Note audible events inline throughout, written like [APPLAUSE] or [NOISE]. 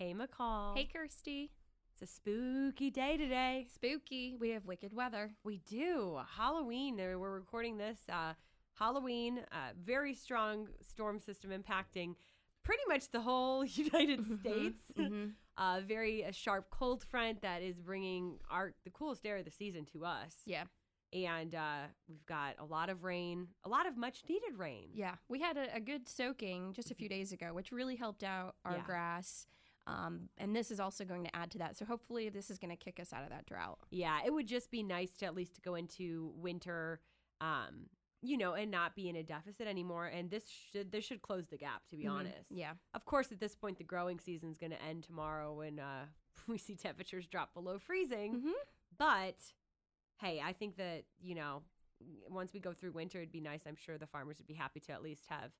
Hey, McCall. Hey, Kirsty. It's a spooky day today. Spooky. We have wicked weather. We do. Halloween. We're recording this. Uh, Halloween, uh, very strong storm system impacting pretty much the whole [LAUGHS] United States. Mhm. [LAUGHS] uh, very a sharp cold front that is bringing our the coolest air of the season to us. Yeah. And uh, we've got a lot of rain, a lot of much needed rain. Yeah. We had a, a good soaking just a few days ago, which really helped out our Yeah. grass. Um, and this is also going to add to that. So hopefully, this is going to kick us out of that drought. Yeah, it would just be nice to at least go into winter, um, you know, and not be in a deficit anymore. And this should this should close the gap, to be Mhm. honest. Yeah. Of course, at this point, the growing season is going to end tomorrow when uh, [LAUGHS] we see temperatures drop below freezing. Mhm. But hey, I think that you know, once we go through winter, it'd be nice. I'm sure the farmers would be happy to at least have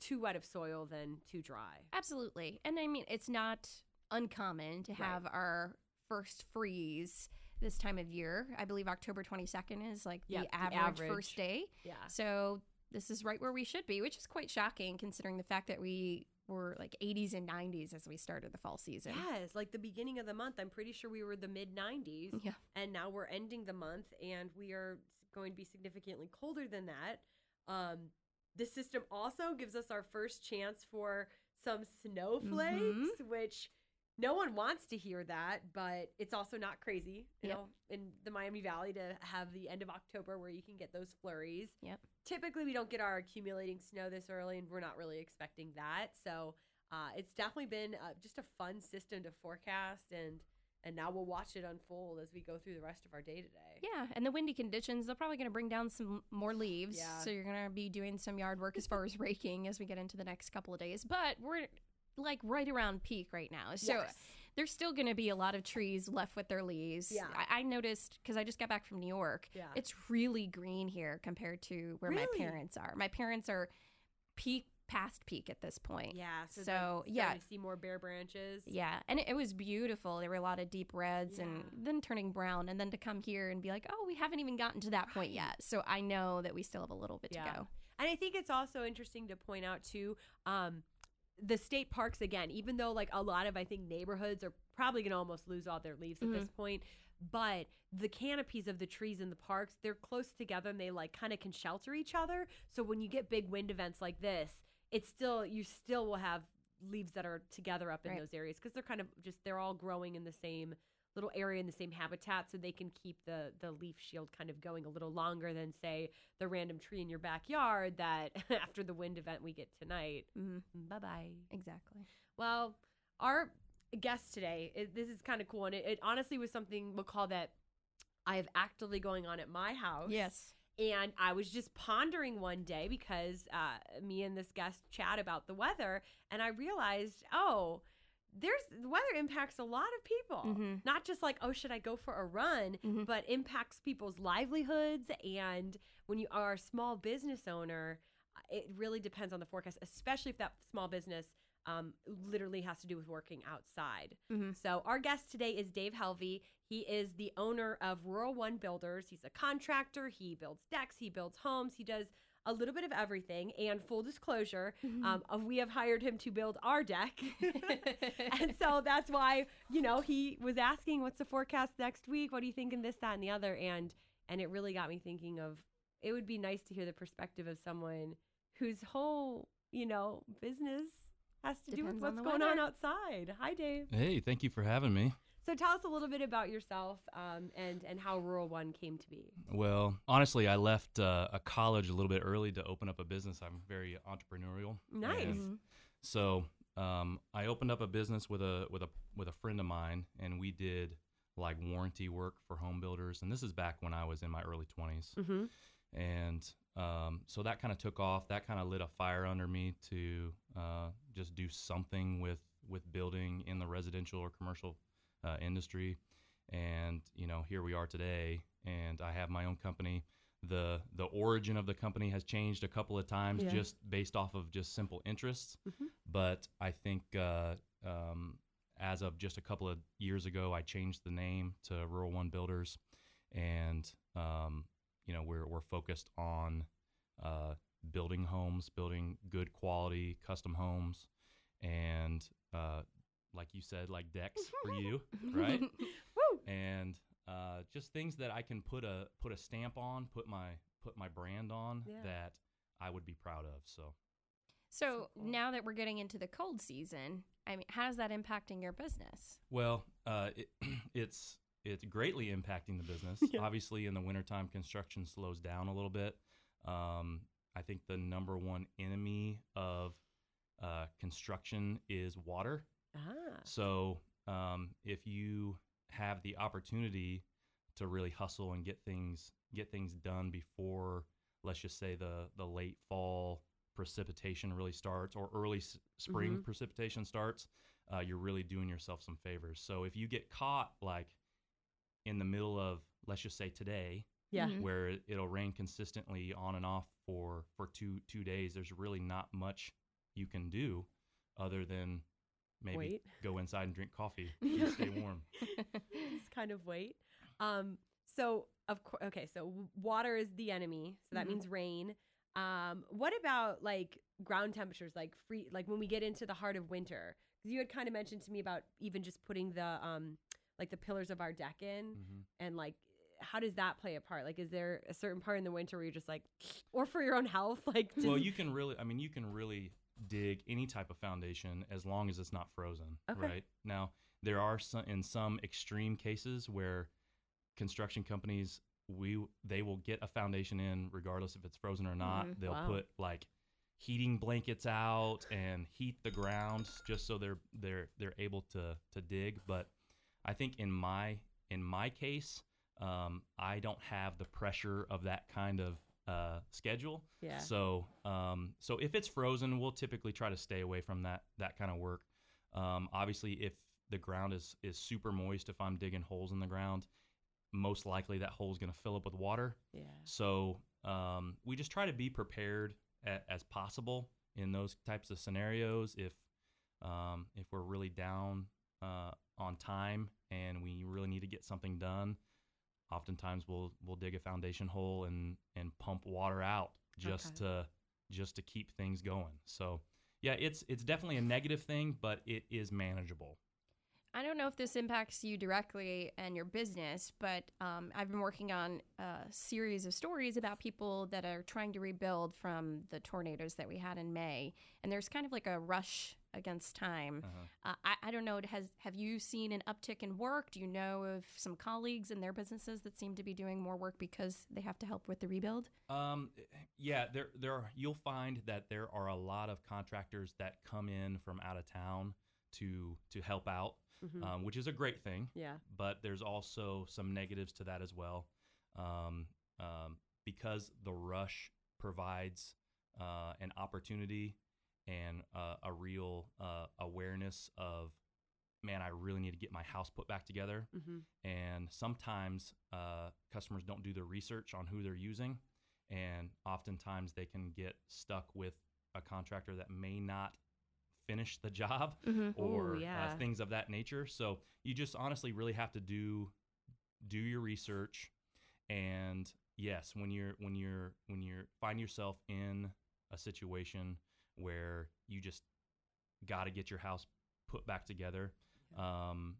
too wet of soil than too dry. Absolutely. And I mean, it's not uncommon to Right. have our first freeze this time of year. I believe October 22nd is like Yeah, the, the average average. first day. Yeah. So this is right where we should be, which is quite shocking considering the fact that we were like 80s and 90s as we started the fall season. Yes, like the beginning of the month, I'm pretty sure we were the mid 90s. Yeah. And now we're ending the month and we are going to be significantly colder than that. Um, the system also gives us our first chance for some snowflakes, Mm-hmm. which no one wants to hear that, but it's also not crazy, you Yep. know, in the Miami Valley to have the end of October where you can get those flurries. Yep. Typically, we don't get our accumulating snow this early, and we're not really expecting that. So uh, it's definitely been uh, just a fun system to forecast, and and now we'll watch it unfold as we go through the rest of our day today. Yeah, and the windy conditions, they're probably going to bring down some more leaves. Yeah. So you're going to be doing some yard work as far as raking as we get into the next couple of days. But we're like right around peak right now. So Yes. there's still going to be a lot of trees left with their leaves. Yeah. I, I noticed because I just got back from New York. Yeah. It's really green here compared to where my parents are. My parents are peak past peak at this point. Yeah. So, So, yeah. to see more bare branches. Yeah, and it, it was beautiful. There were a lot of deep reds and then turning brown, and then to come here and be like, oh, we haven't even gotten to that point yet. So I know that we still have a little bit Yeah. to go. And I think it's also interesting to point out too, um, the state parks again, even though like a lot of I think neighborhoods are probably gonna almost lose all their leaves at this point, but the canopies of the trees in the parks, they're close together and they like kind of can shelter each other. So when you get big wind events like this, it's still you still will have leaves that are together up in Right. those areas because they're kind of just they're all growing in the same little area in the same habitat so they can keep the the leaf shield kind of going a little longer than say the random tree in your backyard that [LAUGHS] after the wind event we get tonight hmm bye bye Exactly. well our guest today it, this is kind of cool and it, it honestly was something we'll call that i have actively going on at my house Yes. And I was just pondering one day because uh, me and this guest chat about the weather, and I realized, oh, there's the weather impacts a lot of people. Mhm. Not just like, oh, should I go for a run, Mhm. but impacts people's livelihoods. And when you are a small business owner, uh, it really depends on the forecast, especially if that small business um, literally has to do with working outside. Mhm. So our guest today is Dave Helvey. He is the owner of Rural One Builders. He's a contractor. He builds decks. He builds homes. He does a little bit of everything. And full disclosure, um, uh, we have hired him to build our deck, [LAUGHS] [LAUGHS] and so that's why you know he was asking, "What's the forecast next week? What are you thinking? This, that, and the other." And and it really got me thinking of it would be nice to hear the perspective of someone whose whole you know business has to do with what's on the going on outside. Hi, Dave. Hey, thank you for having me. So tell us a little bit about yourself um, and and how Rural One came to be. Well, honestly, I left uh, a college a little bit early to open up a business. I'm very entrepreneurial. Nice. and Mhm. So um, I opened up a business with a with a with a friend of mine, and we did like warranty work for home builders. And this is back when I was in my early 20s. Mm-hmm. And um, so that kind of took off. That kind of lit a fire under me to uh, just do something with with building in the residential or commercial uh, industry. And you know, here we are today, and I have my own company. the The origin of the company has changed a couple of times, Yeah. just based off of just simple interests. Mhm. But I think uh, um, as of just a couple of years ago, I changed the name to Rural One Builders, and um, you know, we're we're focused on uh, building homes, building good quality custom homes, and uh, like you said, like decks for you, [LAUGHS] right? And uh, just things that I can put a put a stamp on, put my put my brand on Yeah. that I would be proud of. So So cool. now that we're getting into the cold season, I mean, how is that impacting your business? well, uh, it, [CLEARS THROAT] it's it's greatly impacting the business. [LAUGHS] Yeah. Obviously, in the wintertime, construction slows down a little bit. Um, I think the number one enemy of uh, construction is water. Ah. So um, if you have the opportunity to really hustle and get things get things done before, let's just say the the late fall precipitation really starts or early s- spring Mhm. precipitation starts, uh, you're really doing yourself some favors. So if you get caught like in the middle of let's just say today, Yeah. Mhm. where it- it'll rain consistently on and off for for two two days, there's really not much you can do other than maybe Wait. go inside and drink coffee [LAUGHS] and stay warm. [LAUGHS] Just kind of wait. Um. So of course, okay. So water is the enemy. So that Mhm. means rain. Um. What about like ground temperatures, like free, like when we get into the heart of winter? Because you had kind of mentioned to me about even just putting the um, like the pillars of our deck in, hmm and like how does that play a part? Like, is there a certain part in the winter where you're just like, [SNIFFS] or for your own health, [LAUGHS] like, just, Well, you can really, I mean, you can really dig any type of foundation as long as it's not frozen, Okay. right? Now, there are some in some extreme cases where construction companies we they will get a foundation in regardless if it's frozen or not. Mhm. They'll Wow. put like heating blankets out and heat the ground just so they're they're they're able to to dig, but I think in my in my case, um, I don't have the pressure of that kind of uh, schedule. yeah, So, um, so if it's frozen, we'll typically try to stay away from that that kind of work. Um, obviously, if the ground is is super moist, if I'm digging holes in the ground, most likely that hole is going to fill up with water. yeah, So um, we just try to be prepared a, as possible in those types of scenarios. If um, if we're really down uh, on time and we really need to get something done, oftentimes we'll we'll dig a foundation hole and and pump water out just to just to keep things going. So yeah, it's it's definitely a negative thing, but it is manageable. I don't know if this impacts you directly and your business, but um, I've been working on a series of stories about people that are trying to rebuild from the tornadoes that we had in May, and there's kind of like a rush against time. Uh-huh. Uh, I, I don't know. Has have you seen an uptick in work? Do you know of some colleagues in their businesses that seem to be doing more work because they have to help with the rebuild? Um, yeah, there, there are. You'll find that there are a lot of contractors that come in from out of town to to help out, Mhm. um, which is a great thing. yeah, But there's also some negatives to that as well, um, um, because the rush provides uh, an opportunity and uh, a real uh, awareness of, man, I really need to get my house put back together hmm and sometimes uh, customers don't do their research on who they're using and oftentimes they can get stuck with a contractor that may not finish the job Mm-hmm. or Ooh, yeah. uh, things of that nature so you just honestly really have to do do your research and yes when you're when you're when you're find yourself in a situation where you just got to get your house put back together um,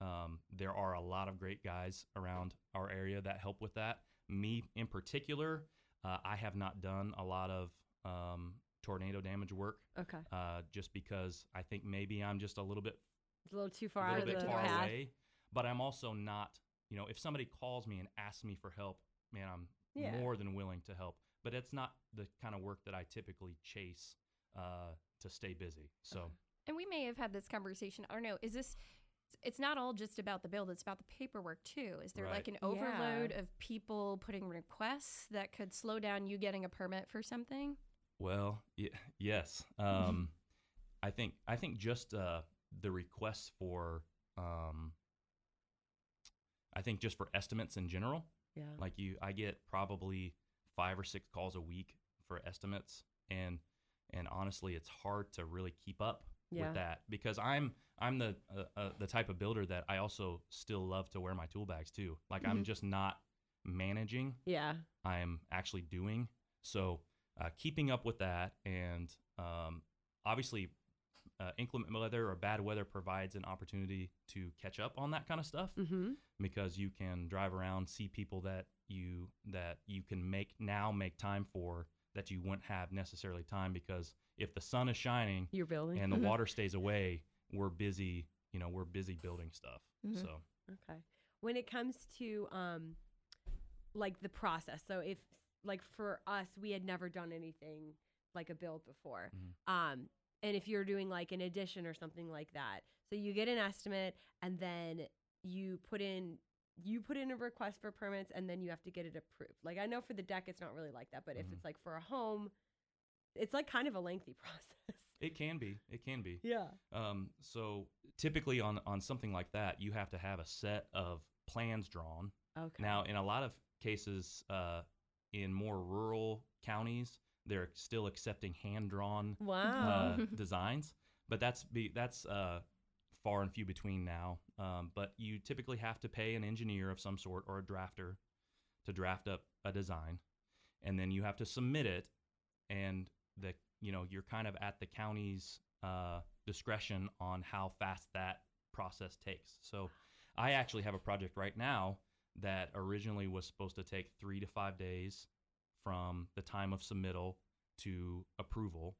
um, there are a lot of great guys around our area that help with that. Me in particular, uh, I have not done a lot of um, tornado damage work okay, uh, just because I think maybe I'm just a little bit a little too far little of bit the far path. away. But I'm also not, you know, if somebody calls me and asks me for help, man, I'm Yeah. more than willing to help. But it's not the kind of work that I typically chase uh, to stay busy. So. Okay. And we may have had this conversation. I don't know. Is this? It's not all just about the build. It's about the paperwork too. Is there like an overload of people putting requests that could slow down you getting a permit for something? Well, y- yes. Um, I think I think just uh, the requests for um, I think just for estimates in general, Yeah. like you, I get probably five or six calls a week for estimates, and and honestly, it's hard to really keep up Yeah. with that because I'm I'm the uh, uh, the type of builder that I also still love to wear my tool bags too. Like I'm Mhm. just not managing yeah. I'm actually doing. So uh, keeping up with that, and um, obviously, uh, inclement weather or bad weather provides an opportunity to catch up on that kind of stuff Mm-hmm. because you can drive around, see people that you that you can make now make time for that you wouldn't have necessarily time because if the sun is shining You're building. and the Mhm. water stays away, we're busy. You know, we're busy building stuff. Mhm. So Okay. When it comes to um like the process. So if like for us we had never done anything like a build before. Mhm. Um and if you're doing like an addition or something like that. So you get an estimate and then you put in you put in a request for permits and then you have to get it approved. Like I know for the deck it's not really like that, but if Mhm. it's like for a home it's like kind of a lengthy [LAUGHS] process. it can be. It can be. Yeah. Um, so typically on on something like that, you have to have a set of plans drawn. Okay. Now, in a lot of cases, uh, in more rural counties, they're still accepting hand drawn wow. uh, [LAUGHS] designs, but that's be that's uh, far and few between now. Um, but you typically have to pay an engineer of some sort or a drafter to draft up a design, and then you have to submit it, and the you know you're kind of at the county's uh, discretion on how fast that process takes. So, I actually have a project right now that originally was supposed to take three to five days from the time of submittal to approval,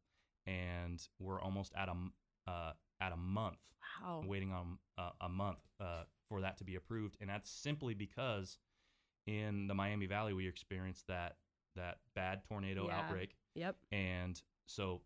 and we're almost at a uh, at a month wow. waiting on uh, a month uh, for that to be approved, and that's simply because in the Miami Valley we experienced that that bad tornado Yeah. outbreak, Yep. and so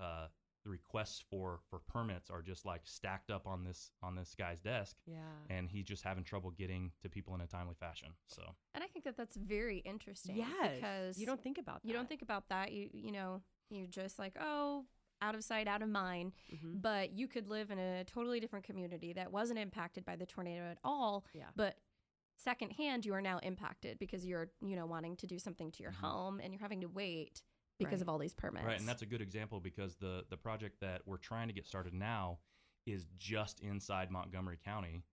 uh, the requests for for permits are just like stacked up on this on this guy's desk, Yeah. and he's just having trouble getting to people in a timely fashion. So And I think that that's very interesting. Yes. Because you don't think about that. you don't think about that. You you know you're just like oh out of sight out of mind. Mhm. But you could live in a totally different community that wasn't impacted by the tornado at all. Yeah. But secondhand, you are now impacted because you're you know wanting to do something to your Mhm. home and you're having to wait because Right. of all these permits. Right, and that's a good example because the the project that we're trying to get started now is just inside Montgomery County.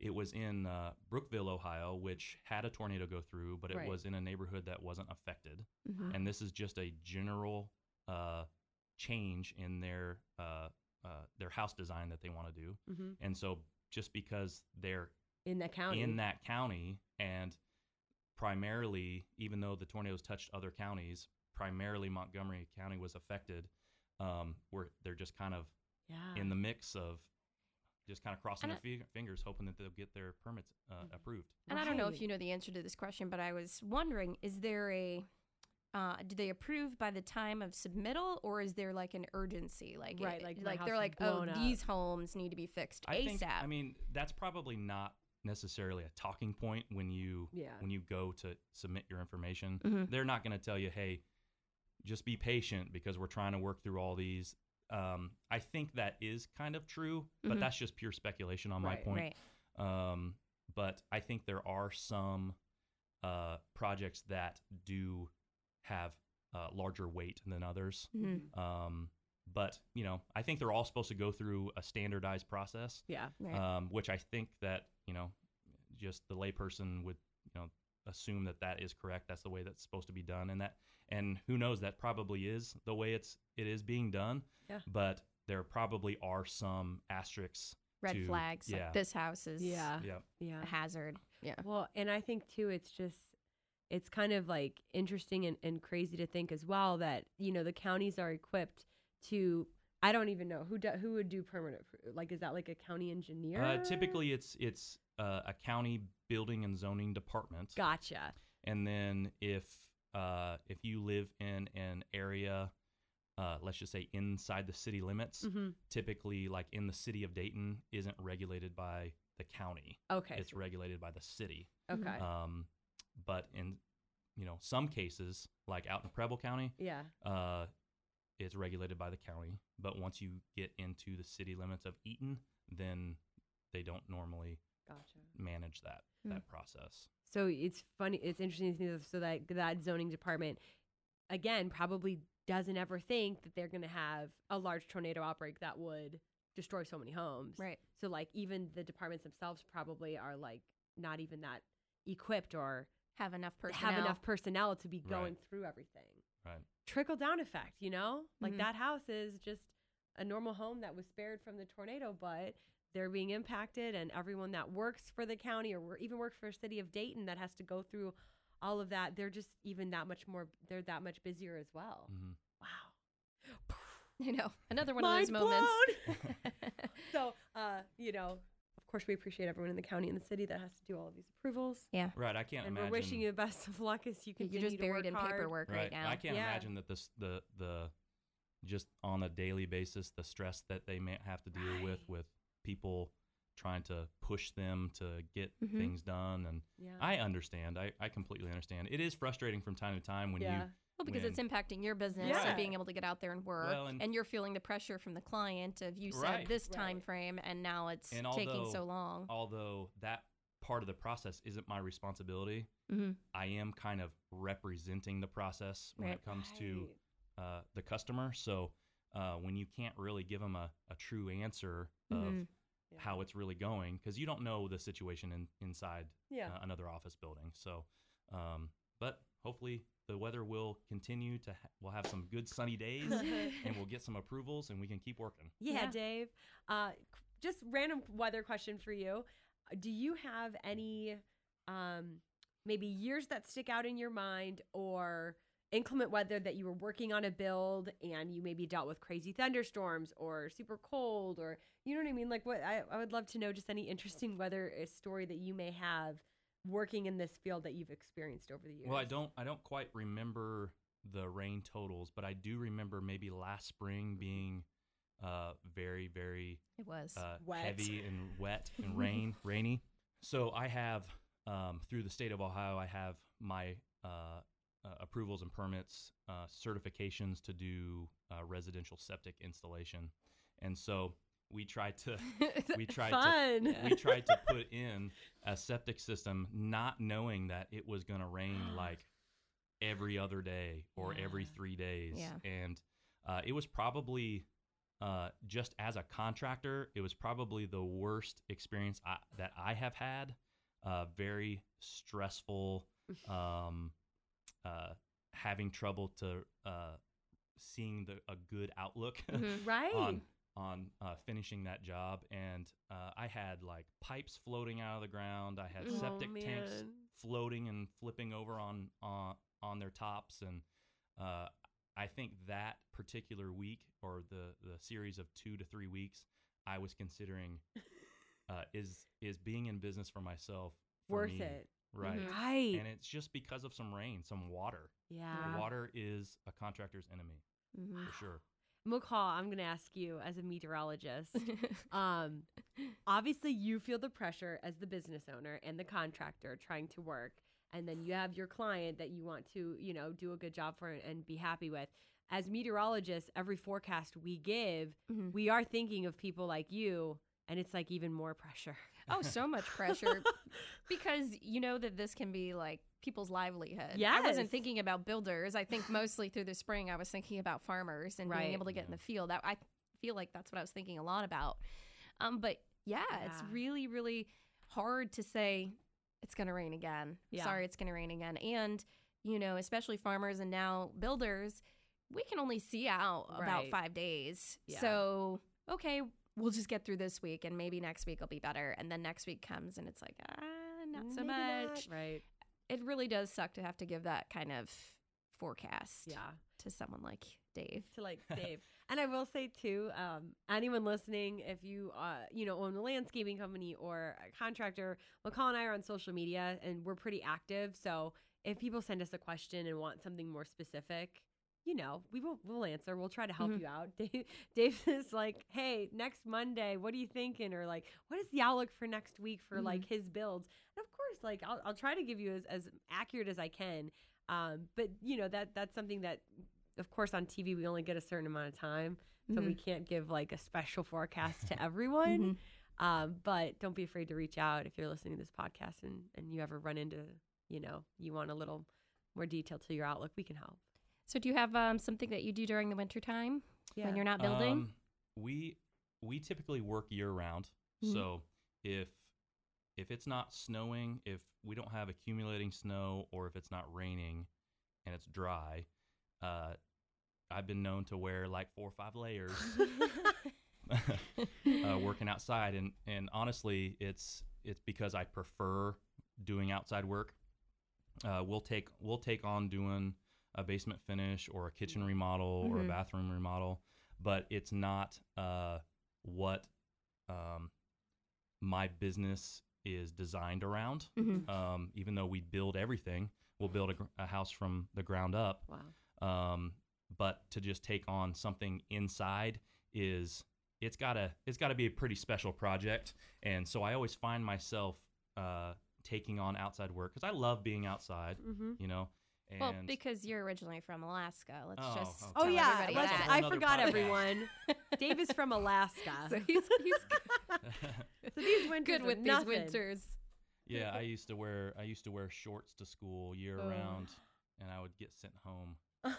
It was in uh, Brookville, Ohio, which had a tornado go through, but it Right. was in a neighborhood that wasn't affected. Mhm. And this is just a general uh, change in their uh, uh, their house design that they want to do. Mhm. And so, just because they're in that county. in that county and primarily even though the tornadoes touched other counties primarily montgomery county was affected um, where they're just kind of yeah. in the mix of just kind of crossing And their fi- fingers hoping that they'll get their permits uh, approved And I don't know if you know the answer to this question, but I was wondering: is there a uh, do they approve by the time of submittal, or is there like an urgency? Like, Right, it- like like they're like, oh, up." these homes need to be fixed i ASAP. think i mean that's probably not necessarily a talking point when you Yeah. when you go to submit your information Mhm. they're not going to tell you hey just be patient because we're trying to work through all these um, i think that is kind of true but Mhm. that's just pure speculation on my point right. um, but i think there are some uh, projects that do have uh, larger weight than others Mhm. um, but you know i think they're all supposed to go through a standardized process yeah. Right. um, which I think that you know, just the layperson would you know assume that that is correct. That's the way that's supposed to be done, and that and who knows that probably is the way it's it is being done. Yeah. But there probably are some asterisks. Red to- flags. yeah. Like this house is Yeah. Yeah. Yeah. a hazard. Yeah. Well, and I think too, it's just, it's kind of like interesting and, and crazy to think as well that, you know, the counties are equipped to, I don't even know who do, who would do permanent, like, is that like a county engineer? Uh, typically, it's it's uh, a county building and zoning department, Gotcha. and then if uh, if you live in an area. Uh, let's just say inside the city limits, hmm typically like in the city of Dayton isn't regulated by the county. Okay. It's regulated by the city. okay. Um, but in you know some cases, like out in Preble County, yeah. uh, it's regulated by the county. But once you get into the city limits of Eaton, then they don't normally Gotcha. manage that Hmm. that process. So it's funny. It's interesting to see that- so that that zoning department, again, probably doesn't ever think that they're going to have a large tornado outbreak that would destroy so many homes. Right. So like even the departments themselves probably are like not even that equipped or Have enough personnel. have enough personnel to be Right. going through everything. Right. Trickle down effect, you know? Like Mhm. that house is just a normal home that was spared from the tornado, but they're being impacted and everyone that works for the county or even works for a city of Dayton that has to go through all of that, they're just even that much more they're that much busier as well. hmm Wow. [LAUGHS] You know, another one Mind of those moments. [LAUGHS] [LAUGHS] so, uh, you know, of course we appreciate everyone in the county and the city that has to do all of these approvals. Yeah. Right. I can't and imagine. we're wishing you the best of luck as you You're continue just to buried work in hard. paperwork right, now. I can't Yeah. imagine that this the the just on a daily basis the stress that they may have to deal with Right. with people trying to push them to get Mhm. things done and Yeah. I understand. I, I completely understand. It is frustrating from time to time when yeah. you Well, because it's impacting your business Yeah. of being able to get out there and work, Well, and, and- you're feeling the pressure from the client of you said Right. this Right. time frame, and now it's And taking although- so long. although that part of the process isn't my responsibility, hmm I am kind of representing the process when Right. it comes to uh, the customer. So uh, when you can't really give them a, a true answer of Mhm. Yeah. how it's really going, because you don't know the situation in, inside yeah. uh, another office building. So, um, but hopefully the weather will continue to. Ha- we'll have some good sunny days, [LAUGHS] and we'll get some approvals, and we can keep working. Yeah, Yeah. Dave. Uh, just random weather question for you. Uh, Do you have any um, maybe years that stick out in your mind or inclement weather that you were working on a build and you maybe dealt with crazy thunderstorms or super cold or you know what I mean? Like what I, I would love to know just any interesting weather uh, story that you may have working in this field that you've experienced over the years. Well, I don't. I don't quite remember the rain totals, but I do remember maybe last spring being uh, very, very It was. uh, Wet. heavy and wet [LAUGHS] and rain, rainy. So I have um, through the state of Ohio, I have my uh, uh, approvals and permits, uh, certifications to do uh, residential septic installation, and so we tried to [LAUGHS] we tried to Fun. we tried to put in a septic system, not knowing that it was going to rain [GASPS] like every other day or every three days, Yeah. and uh, it was probably uh, just as a contractor, it was probably the worst experience I, that I have had. Uh, very stressful, [LAUGHS] um, uh, having trouble to uh, seeing the a good outlook [LAUGHS] Mhm. right. on on uh, finishing that job, and uh, I had like pipes floating out of the ground. I had Oh, septic tanks floating and flipping over on on on their tops, and uh, I think that particular week or the the series of two to three weeks, I was considering [LAUGHS] uh, is is being in business for myself for Worth me, it. right? Mhm. Right. And it's just because of some rain, some water. yeah. Water is a contractor's enemy Mhm. for sure. McCall, I'm going to ask you as a meteorologist. [LAUGHS] um, obviously, you feel the pressure as the business owner and the contractor trying to work, and then you have your client that you want to, you know, do a good job for and be happy with. As meteorologists, every forecast we give, Mhm. we are thinking of people like you, and it's like even more pressure. oh, so [LAUGHS] much pressure because you know that this can be like people's livelihood. Yeah, I wasn't thinking about builders. I think mostly through the spring, I was thinking about farmers and Right. being able to get in the field. I, I feel like that's what I was thinking a lot about. Um, but yeah, it's really, really hard to say it's going to rain again. Yeah. Sorry, it's going to rain again. And, you know, especially farmers and now builders, we can only see out about Right. five days. Yeah. So, okay, we'll just get through this week and maybe next week will be better. And then next week comes and it's like, ah, not so Maybe not. much. Right. It really does suck to have to give that kind of forecast Yeah. to someone like Dave. to like [LAUGHS] Dave. and I will say too, um, anyone listening, if you uh, you know own a landscaping company or a contractor, McCall and I are on social media and we're pretty active. So if people send us a question and want something more specific, you know, we will we'll answer. We'll try to help Mhm. you out. [LAUGHS] Dave, Dave is like, hey, next Monday, what are you thinking? Or like, what is the outlook for next week for like his builds? And of course, like I'll I'll try to give you as, as accurate as I can. Um, but you know that that's something that, of course, on TV we only get a certain amount of time, so we Mhm. can't give like a special forecast to [LAUGHS] everyone. Mhm. Um, but don't be afraid to reach out if you're listening to this podcast and, and you ever run into, you know, you want a little more detail to your outlook, we can help. So, do you have um, something that you do during the wintertime when you're not building? Um, we we typically work year round. Mhm. So if if it's not snowing, if we don't have accumulating snow, or if it's not raining and it's dry, uh, I've been known to wear like four or five layers [LAUGHS] uh, working outside, and and honestly, it's it's because I prefer doing outside work. Uh, we'll take we'll take on doing a basement finish or a kitchen remodel or a Mhm. bathroom remodel, but it's not uh, what um, my business is designed around. Mhm. Um, even though we build everything, we'll build a, gr- a house from the ground up. Wow. Um, but to just take on something inside is it's gotta it's gotta be a pretty special project. And so I always find myself uh, taking on outside work because I love being outside. Mm-hmm. You know. And well, because you're originally from Alaska. Let's Oh, just okay. Oh tell yeah, that. I forgot podcast. everyone. [LAUGHS] Dave is from Alaska. [LAUGHS] so he's, he's [LAUGHS] So these winters good with these winters. yeah, I used to wear I used to wear shorts to school year Oh. round, and I would get sent home uh,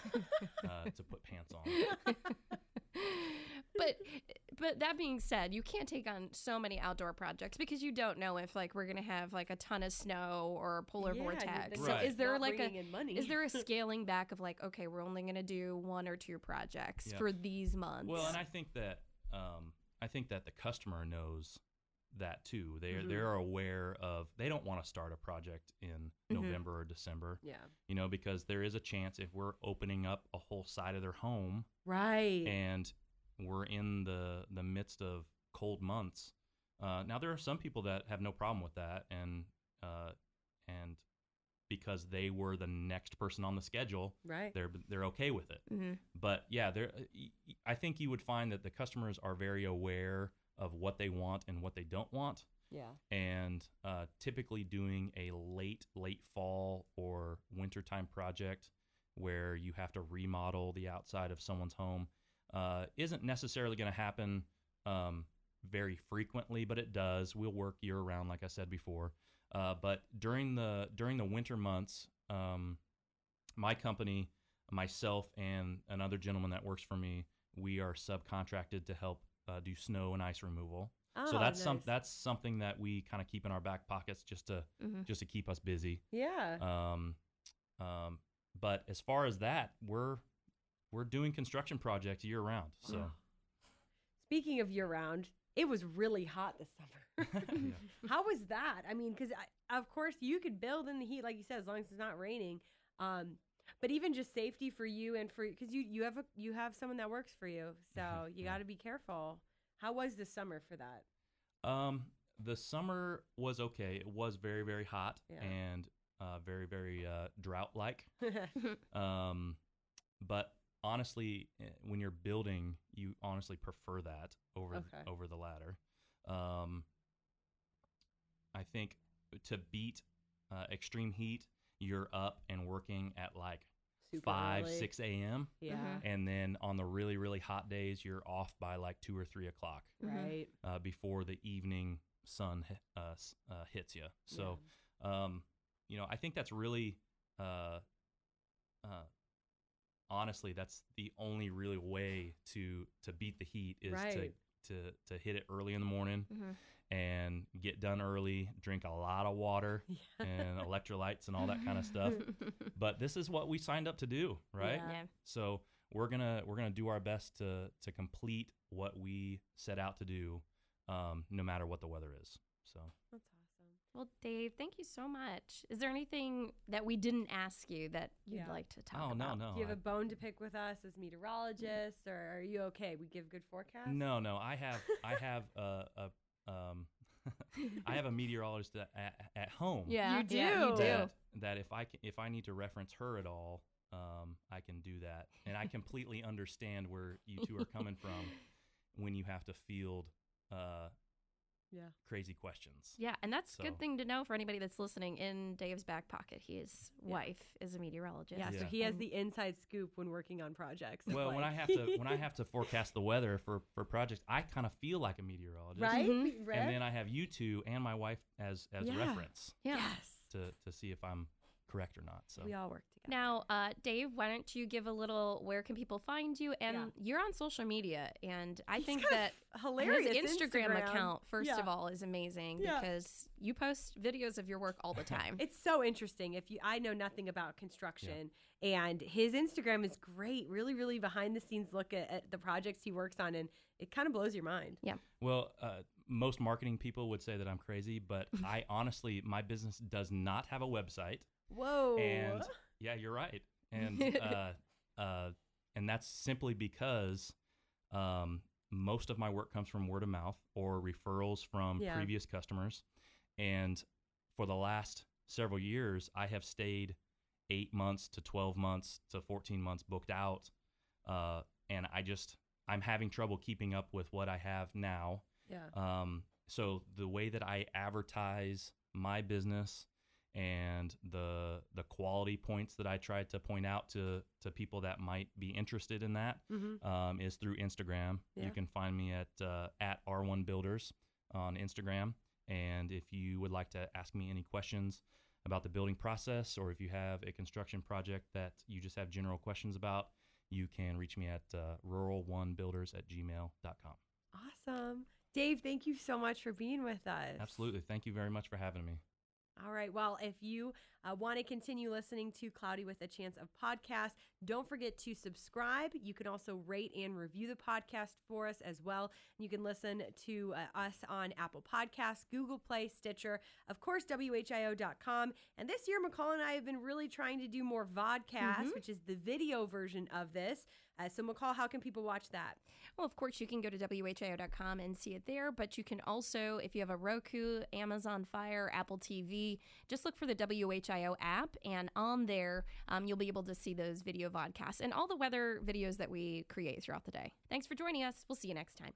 to put pants on. But but that being said, you can't take on so many outdoor projects because you don't know if like we're gonna have like a ton of snow or a polar Yeah, vortex. that's So Right. is there not like a money. is there a [LAUGHS] scaling back of like okay, we're only gonna do one or two projects Yeah. for these months? Well, and I think that um, I think that the customer knows that too. They are Mhm. they're aware of they don't want to start a project in Mhm. November or December, yeah. you know, because there is a chance if we're opening up a whole side of their home Right. and we're in the the midst of cold months. Uh, now there are some people that have no problem with that, and uh, and because they were the next person on the schedule, right. they're they're okay with it Mhm. but yeah there i think you would find that the customers are very aware of what they want and what they don't want Yeah. and uh, typically doing a late late fall or wintertime project where you have to remodel the outside of someone's home uh, isn't necessarily going to happen um, very frequently but it does we'll work year round like i said before uh, but during the during the winter months um, my company myself and another gentleman that works for me we are subcontracted to help uh, do snow and ice removal so Oh, that's some that's something that we kind of keep in our back pockets just to Mhm. just to keep us busy. Yeah. Um, um, but as far as that, we're we're doing construction projects year round. So Speaking of year round, it was really hot this summer. [LAUGHS] [LAUGHS] How was that? I mean, because of course you could build in the heat, like you said, as long as it's not raining. Um, but even just safety for you and for because you you have a you have someone that works for you, so you Yeah. got to be careful. How was the summer for that? um, the summer was okay. It was very very hot Yeah. and uh, very very uh, drought like. [LAUGHS] Um, but honestly, eh, when you're building, you honestly prefer that over th- Okay. over the latter. Um, I think to beat uh, extreme heat, you're up and working at like Super five, early. six a.m. Yeah. Mhm. And then on the really, really hot days, you're off by like two or three o'clock Mhm. Right. uh, before the evening sun uh, uh, hits you. So, um, you know, I think that's really, uh, uh, honestly, that's the only really way to to beat the heat is Right. to, to to hit it early in the morning Mhm. and get done early, drink a lot of water [LAUGHS] Yeah. and electrolytes and all that kind of stuff. [LAUGHS] But this is what we signed up to do, right? Yeah. yeah. So we're gonna we're gonna do our best to to complete what we set out to do, um, no matter what the weather is. So That's awesome. Well, Dave, thank you so much. Is there anything that we didn't ask you that you'd Yeah. like to talk oh about? no no Do you have I- a bone to pick with us as meteorologists, or are you okay? We give good forecasts. no no I have I have a, a um [LAUGHS] I have a meteorologist at, at, at home. Yeah, You yeah, you do. do. That, that if I can, if I need to reference her at all, um, I can do that, and I completely understand where you two are coming from [LAUGHS] when you have to field uh, Yeah. crazy questions. Yeah, and that's a So- good thing to know for anybody that's listening. In Dave's back pocket, his Yeah. wife is a meteorologist. Yeah, so he has And- the inside scoop when working on projects. Well, when I have to when I have to forecast the weather for for projects, I kind of feel like a meteorologist. right? Mhm. Right? And then I have you two and my wife as as Yeah. reference Yeah. yes. to to see if I'm correct or not. So We all work together. Now, uh, Dave, why don't you give a little where can people find you? And Yeah. you're on social media, and I He's think that hilarious his Instagram, account, first of all, is amazing Yeah. because you post videos of your work all the time. [LAUGHS] It's so interesting. If you, I know nothing about construction, and his Instagram is great. Really, really behind the scenes look at, at the projects he works on, and it kind of blows your mind. Yeah. Well, uh, most marketing people would say that I'm crazy, but [LAUGHS] I honestly my business does not have a website. Whoa! And yeah, you're right. And [LAUGHS] uh, uh, and that's simply because um, most of my work comes from word of mouth or referrals from Yeah. previous customers. And for the last several years, I have stayed eight months to 12 months to 14 months booked out. Uh, and I just, I'm having trouble keeping up with what I have now. Yeah, Um, so the way that I advertise my business and the the quality points that I try to point out to to people that might be interested in that mm-hmm. um, is through Instagram. Yeah. You can find me at uh, at R1 Builders on Instagram. And if you would like to ask me any questions about the building process, or if you have a construction project that you just have general questions about, you can reach me at uh, rural1builders at gmail.com. awesome, Dave. Thank you so much for being with us. Absolutely. Thank you very much for having me. All right. Well, if you uh, want to continue listening to Cloudy with a Chance of podcast, don't forget to subscribe. You can also rate and review the podcast for us as well. You can listen to uh, us on Apple Podcasts, Google Play, Stitcher, of course, WHIO.com. And this year, McCall and I have been really trying to do more vodcasts, Mhm. which is the video version of this. Uh, so, McCall, how can people watch that? Well, of course, you can go to WHIO.com and see it there, but you can also, if you have a Roku, Amazon Fire, Apple TV, just look for the WHIO app, and on there, um, you'll be able to see those video vodcasts and all the weather videos that we create throughout the day. Thanks for joining us. We'll see you next time.